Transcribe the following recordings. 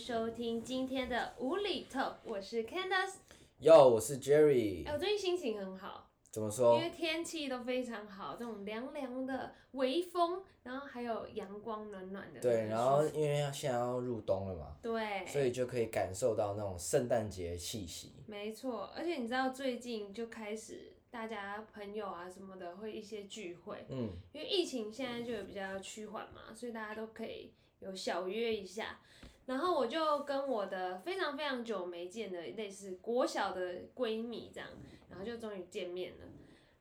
收听今天的无厘头，我是 Candice。哟，我是 Jerry 哎、。我最近心情很好，因怎么说为？天气都非常好，这种凉凉的微风，然后还有阳光暖暖的。对，然后因为现在要入冬了嘛，对，所以就可以感受到那种圣诞节气息。没错，而且你知道最近就开始大家朋友啊什么的会一些聚会，嗯，因为疫情现在就有比较趋缓嘛，所以大家都可以有小约一下。然后我就跟我的非常非常久没见的类似国小的闺蜜这样，然后就终于见面了。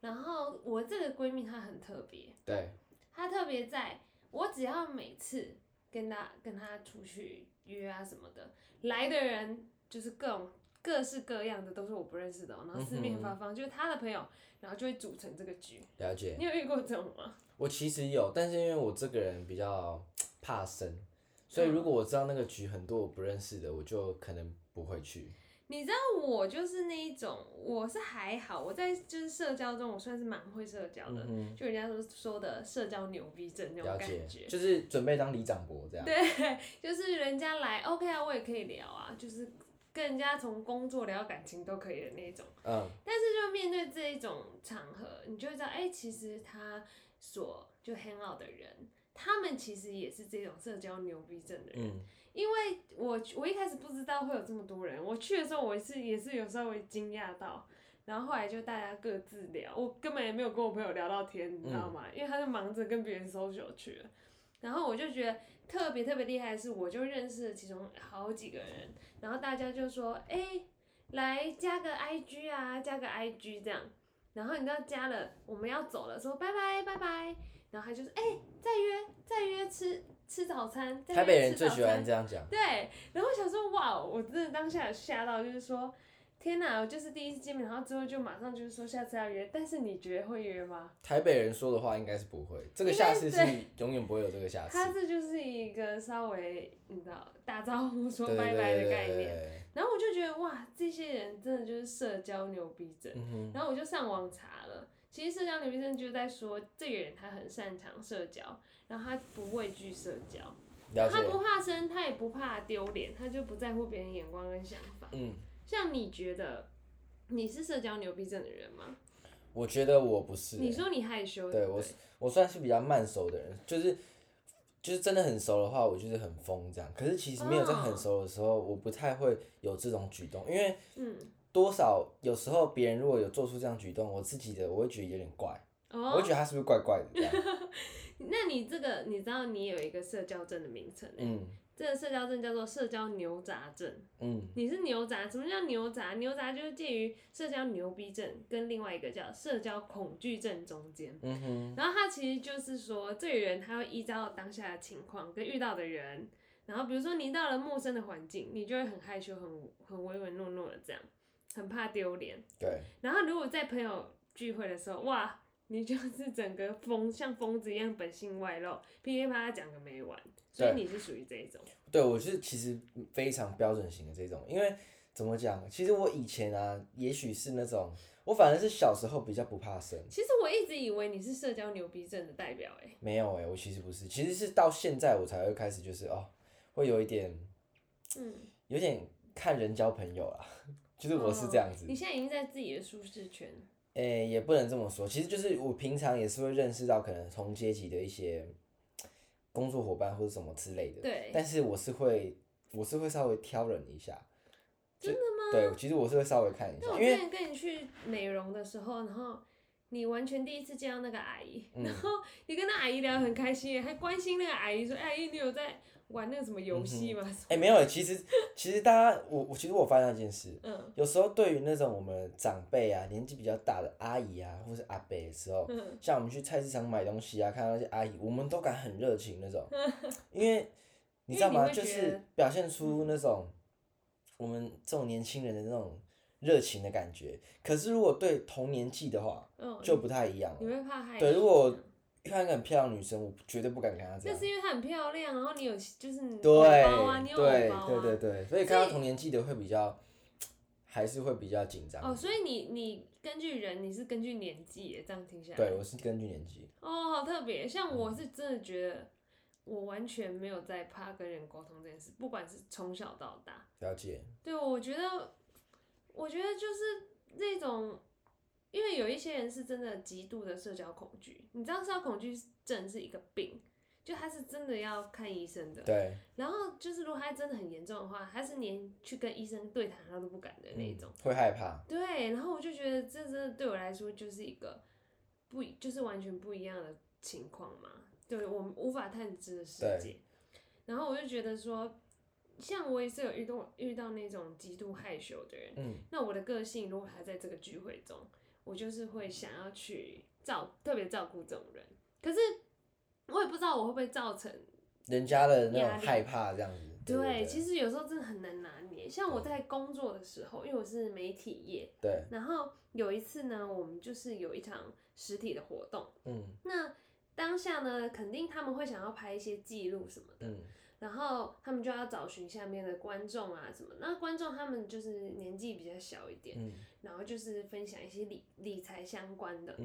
然后我这个闺蜜她很特别，对，她特别在我只要每次跟她跟她出去约啊什么的，来的人就是各种各式各样的，都是我不认识的、哦，然后四面八方、就是她的朋友，然后就会组成这个局。了解。你有遇过这种吗？我其实有，但是因为我这个人比较 怕生，所以如果我知道那个局很多我不认识的，我就可能不会去。你知道我就是那一种，我是还好，我在就是社交中我算是蛮会社交的，嗯就人家说说的社交牛逼症那种感觉，。就是准备当李长博这样。对，就是人家来 OK 啊，我也可以聊啊，就是跟人家从工作聊到感情都可以的那种。嗯，但是就面对这一种场合，你就会知道，哎、其实他所就 hang out 的人，他们其实也是这种社交牛逼症的人。嗯，因为我我一开始不知道会有这么多人，我去的时候我是也是有稍微惊讶到，然后后来就大家各自聊，我根本也没有跟我朋友聊到天，你知道吗？因为他就忙着跟别人 social 去了，然后我就觉得特别特别厉害的是，我就认识了其中好几个人，然后大家就说，哎、来加个 IG 啊，加个 IG 这样，然后你知道加了，我们要走了，说拜拜拜拜，然后他就是哎、再约再约吃吃早餐，再约台北人最喜欢餐这样讲。对，然后我想说，哇，我真的当下有吓到，就是说，天哪，我就是第一次见面，然后之后就马上就是说下次要约，但是你觉得会约吗？台北人说的话应该是不会，这个下次是永远不会有这个下 次。他这就是一个稍微你知道打招呼说拜拜的概念。然后我就觉得哇，这些人真的就是社交牛逼症。嗯，然后我就上网查了，其实社交牛逼症就在说这个人他很擅长社交，然后他不畏惧社交，他不。怕生，他也不怕丢脸，他就不在乎别人眼光跟想法。嗯，像你觉得你是社交牛逼症的人吗？我觉得我不是欸、你说你害羞，不对我我算是比较慢熟的人，就是就是真的很熟的话，我就是很疯这样。可是其实没有在很熟的时候，我不太会有这种举动，因为嗯，多少有时候别人如果有做出这样举动，我自己的我会觉得有点怪，我会哦，觉得他是不是怪怪的这样。那你这个你知道你有一个社交症的名称欸嗯这个社交症叫做社交牛杂症。嗯，你是牛杂，什么叫牛杂？牛杂就是介于社交牛逼症跟另外一个叫社交恐惧症中间。嗯哼，然后他其实就是说，这个人他会依照当下的情况跟遇到的人，然后比如说你到了陌生的环境，你就会很害羞、很很唯唯诺诺的这样，很怕丢脸。对，然后如果在朋友聚会的时候，哇，你就是整个疯像疯子一样本性外露，噼里啪啦讲个没完。所以你是属于这一种，对我是其实非常标准型的这种，因为怎么讲，其实我以前啊，也许是那种我反而是小时候比较不怕生。其实我一直以为你是社交牛逼症的代表、欸，没有哎、我其实不是，其实是到现在我才会开始就是哦，会有一点嗯，有点看人交朋友啦，就是我是这样子哦。你现在已经在自己的舒适圈，诶、也不能这么说，其实就是我平常也是会认识到可能同阶级的一些工作伙伴或者什么之类的，对，但是我是会我是会稍微挑人一下。真的吗？对，其实我是会稍微看一下，但我因为之前跟你去美容的时候，然后你完全第一次见到那个阿姨，嗯然后你跟那阿姨聊得很开心，还关心那个阿姨说：“哎阿姨，你有在玩那个什么游戏吗？”哎、没有欸，其实其实大家我我其实我发现一件事，嗯有时候对于那种我们长辈啊，年纪比较大的阿姨啊，或是阿伯的时候，嗯，像我们去菜市场买东西啊，看到那些阿姨，我们都敢很热情那种，因为你知道吗？就是表现出那种我们这种年轻人的那种热情的感觉。可是如果对同年纪的话，嗯，就不太一样你了。会怕害羞。对如果看一个很漂亮的女生，我绝对不敢跟她这样那是。因为她很漂亮，然后你有就是你对偶包啊，你有偶对包啊，对对对，所以看到同年纪的会比较，还是会比较紧张。哦，所以你你根据人，你是根据年纪耶，这样听下来。对，我是根据年纪。哦，好特别。像我是真的觉得，我完全没有在怕跟人沟通这件事，不管是从小到大。了解。对，我觉得，我觉得就是那种，因为有一些人是真的极度的社交恐惧，你知道，社交恐惧症是一个病，就他是真的要看医生的。对。然后就是，如果他真的很严重的话，他是连去跟医生对谈他都不敢的那种，会害怕。对，然后我就觉得这真的对我来说就是一个不，就是完全不一样的情况嘛。对我们无法探知的世界，然后我就觉得说，像我也是有遇到遇到那种极度害羞的人，嗯，那我的个性如果还在这个聚会中，我就是会想要去照特别照顾这种人，可是我也不知道我会不会造成人家的那种害怕这样子。对，其实有时候真的很难拿捏。像我在工作的时候，因为我是媒体业，对，然后有一次呢，我们就是有一场实体的活动，嗯，那。当下呢，肯定他们会想要拍一些记录什么的，然后他们就要找寻下面的观众啊什么。那观众他们就是年纪比较小一点，然后就是分享一些理理财相关的。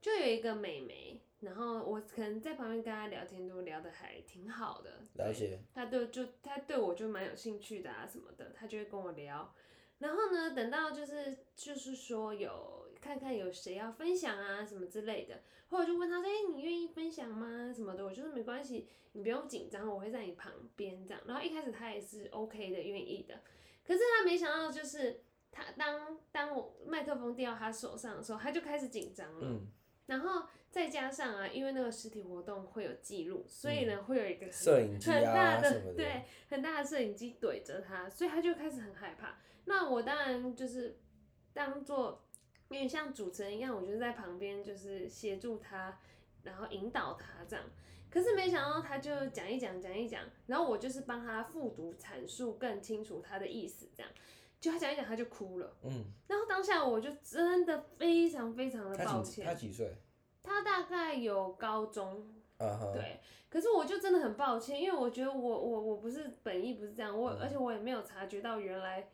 就有一个美眉，然后我可能在旁边跟她聊天，都聊得还挺好的。了解。她对就她对我就蛮有兴趣的啊什么的，她就会跟我聊。然后呢，等到就是就是说有看看有谁要分享啊什么之类的。或者就问他说：“哎，你愿意分享吗？什么的？”我就说没关系，你不用紧张，我会在你旁边这样。然后一开始他也是 OK 的，愿意的。可是他没想到，就是他当当我麦克风递到他手上的时候，他就开始紧张了。然后再加上啊，因为那个实体活动会有记录，所以呢会有一个摄影机啊对，很大的摄影机怼着他，所以他就开始很害怕。那我当然就是当做。有点像主持人一样，我就在旁边就是协助他，然后引导他这样。可是没想到他就讲一讲讲一讲，然后我就是帮他复读阐述更清楚他的意思这样。就他讲一讲他就哭了，嗯。然后当下我就真的非常非常的抱歉。他几岁？他大概有高中。嗯对。可是我就真的很抱歉，因为我觉得我我我不是本意不是这样，我而且我也没有察觉到原来。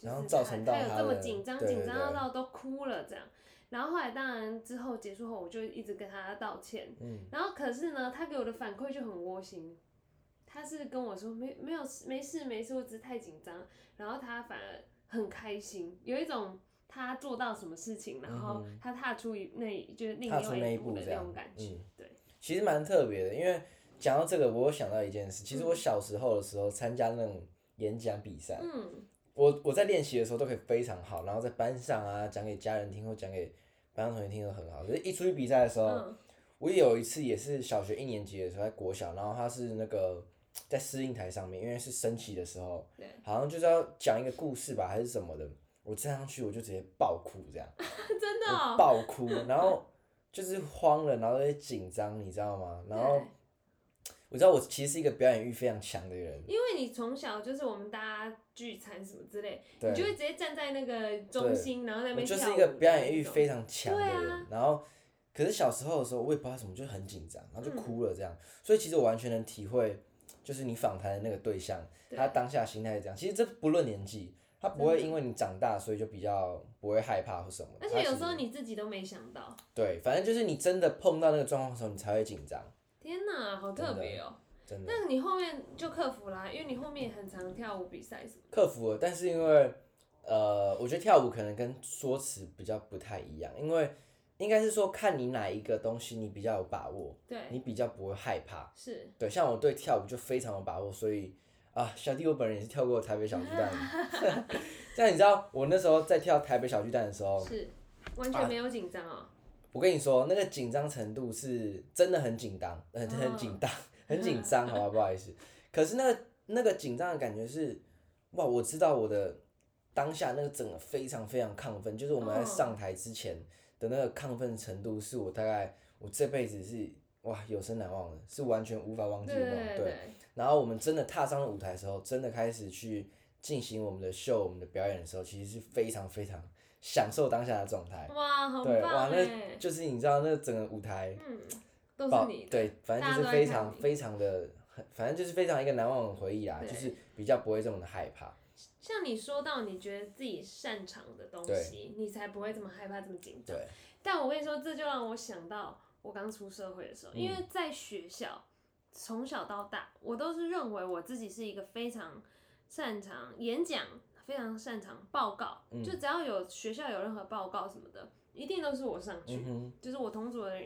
然后造成他有这么紧张，紧张到都哭了这样。然后后来当然之后结束后，我就一直跟他道歉。嗯。然后可是呢，他给我的反馈就很窝心。他是跟我说没没有没事没事，我只是太紧张。然后他反而很开心，有一种他做到什么事情，然后他踏出那就是另外一步的那种感觉。对。其实蛮特别的，因为讲到这个，我想到一件事。其实我小时候的时候参加那种演讲比赛。嗯。我我在练习的时候都可以非常好，然后在班上啊讲给家人听或讲给班上同学听都很好。可是，一出去比赛的时候，我有一次也是小学一年级的时候在国小，然后他是那个在试映台上面，因为是升旗的时候，好像就是要讲一个故事吧还是什么的，我站上去我就直接爆哭这样，真的爆哭，然后就是慌了，然后有点紧张，你知道吗？然后。我知道我其实是一个表演欲非常强的人，因为你从小就是我们大家聚餐什么之类，你就会直接站在那个中心，然后在那边跳就是一个表演欲非常强的人，然后可是小时候的时候我也不知道什么，就很紧张，然后就哭了这样。所以其实我完全能体会，就是你访谈的那个对象，他当下心态是这样。其实这不论年纪，他不会因为你长大，所以就比较不会害怕或什么。而且有时候你自己都没想到。对，反正就是你真的碰到那个状况的时候，你才会紧张。天哪，好特别哦！真的。但是你后面就克服啦，因为你后面很常跳舞比赛什么。克服了，但是因为，呃，我觉得跳舞可能跟说辞比较不太一样，因为应该是说看你哪一个东西你比较有把握，对，你比较不会害怕。是。对，像我对跳舞就非常有把握，所以啊，小弟我本人也是跳过台北小巨蛋。像你知道，我那时候在跳台北小巨蛋的时候，是完全没有紧张哦。我跟你说，那个紧张程度是真的很紧张，很很紧张，很紧张，好吧，不好意思。可是那个那个紧张的感觉是，哇，我知道我的当下那个整个非常非常亢奋，就是我们在上台之前的那个亢奋程度，是我大概我这辈子是哇有生难忘的，是完全无法忘记的。对。然后我们真的踏上了舞台的时候，真的开始去进行我们的秀、我们的表演的时候，其实是非常非常。享受当下的状态，哇，好棒哇，那就是你知道那整个舞台，嗯，都是你，对，反正就是非常非常的，反正就是非常一个难忘的回忆啦，就是比较不会这么的害怕。像你说到你觉得自己擅长的东西，你才不会这么害怕这么紧张。但我跟你说，这就让我想到我刚出社会的时候，因为在学校。从小到大，我都是认为我自己是一个非常擅长演讲，非常擅长报告。嗯就只要有学校有任何报告什么的，一定都是我上去。嗯，就是我同组的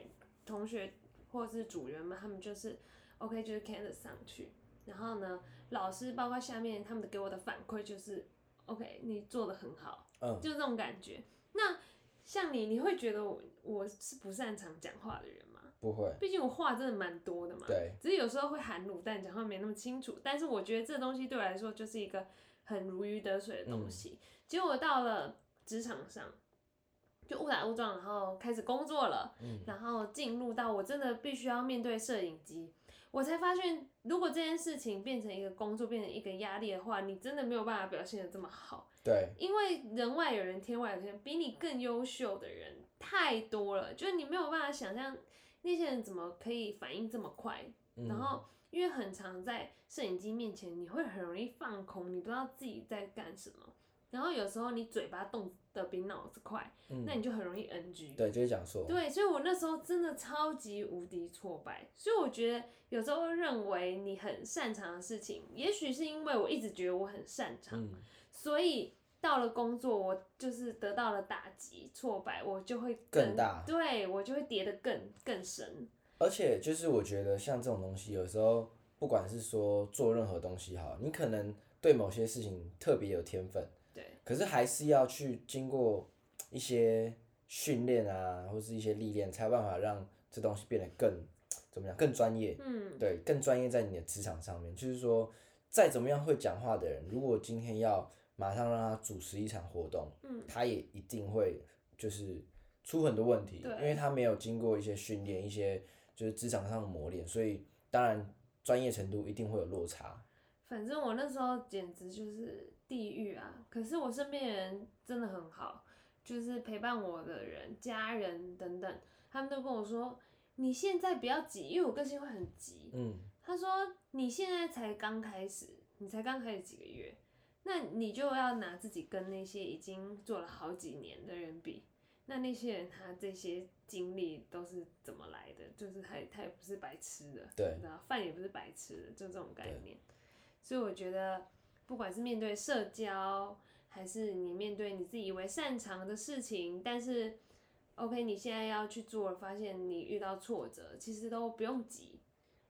同学或者是组员们，他们就是 OK，就是 Candice 上去。然后呢，老师包括下面他们给我的反馈就是 OK，你做的很好，嗯，就这种感觉。那像你，你会觉得我我是不擅长讲话的人吗？不会，毕竟我话真的蛮多的嘛。对，只是有时候会含卤蛋，讲话没那么清楚。但是我觉得这东西对我来说就是一个很如鱼得水的东西。结果到了职场上，就误打误撞，然后开始工作了，嗯然后进入到我真的必须要面对摄影机，我才发现，如果这件事情变成一个工作，变成一个压力的话，你真的没有办法表现的这么好。对，因为人外有人，天外有天，比你更优秀的人太多了，就是你没有办法想象那些人怎么可以反应这么快。嗯然后，因为很常在摄影机面前，你会很容易放空，你不知道自己在干什么。然后有时候你嘴巴动的比脑子快，嗯那你就很容易 NG。对，就是讲错，对，所以我那时候真的超级无敌挫败。所以我觉得有时候认为你很擅长的事情，也许是因为我一直觉得我很擅长，嗯，所以到了工作，我就是得到了打击、挫败，我就会更大对我就会跌得更更深。而且就是我觉得像这种东西，有时候不管是说做任何东西好，你可能对某些事情特别有天分，对，可是还是要去经过一些训练啊，或是一些历练，才有办法让这东西变得更怎么样，更专业。嗯，对，更专业在你的职场上面，就是说，再怎么样会讲话的人，如果今天要马上让他主持一场活动，嗯，他也一定会就是出很多问题，对因为他没有经过一些训练，一些就是职场上的磨练，所以当然专业程度一定会有落差。反正我那时候简直就是地狱啊！可是我身边人真的很好，就是陪伴我的人、家人等等，他们都跟我说：“你现在不要急，因为我个性会很急。嗯，”他说：“你现在才刚开始，你才刚开始几个月，那你就要拿自己跟那些已经做了好几年的人比。那那些人他这些经历都是怎么来的？就是他他也不是白吃的，对然后饭也不是白吃的，就这种概念。所以我觉得，不管是面对社交，还是你面对你自己以为擅长的事情，但是 OK，你现在要去做了，发现你遇到挫折，其实都不用急，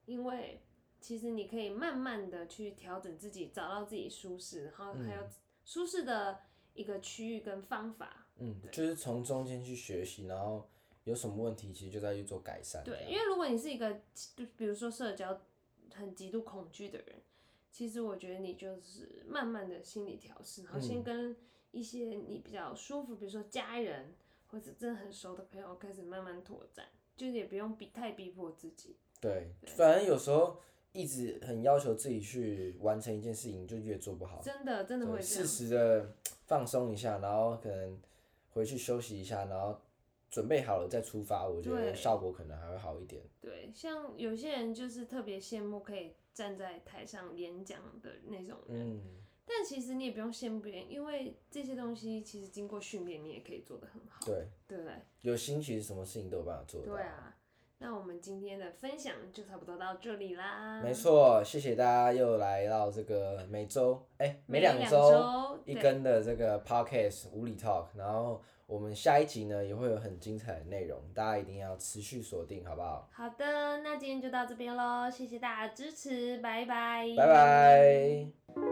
因为其实你可以慢慢的去调整自己，找到自己舒适，然后还有舒适的一个区域跟方法。嗯，就是从中间去学习，然后有什么问题，其实就再去做改善。对，因为如果你是一个，就比如说社交很极度恐惧的人，其实我觉得你就是慢慢的心理调试，然后先跟一些你比较舒服，比如说家人或者真的很熟的朋友开始慢慢拓展，就是也不用逼太逼迫自己。对，反正有时候一直很要求自己去完成一件事情，就越做不好。真的真的会对，适。时的放松一下，然后可能回去休息一下，然后准备好了再出发，我觉得效果可能还会好一点。对，像有些人就是特别羡慕可以站在台上演讲的那种人，嗯，但其实你也不用羡慕别人，因为这些东西其实经过训练，你也可以做得很好，对，对不对？有心其实什么事情都有办法做到。对啊，那我们今天的分享就差不多到这里啦。没错，谢谢大家又来到这个每周哎、每两两周一对根的这个 podcast 无理 talk，然后我们下一集呢也会有很精彩的内容，大家一定要持续锁定，好不好？好的，那今天就到这边喽，谢谢大家支持，拜拜。拜拜。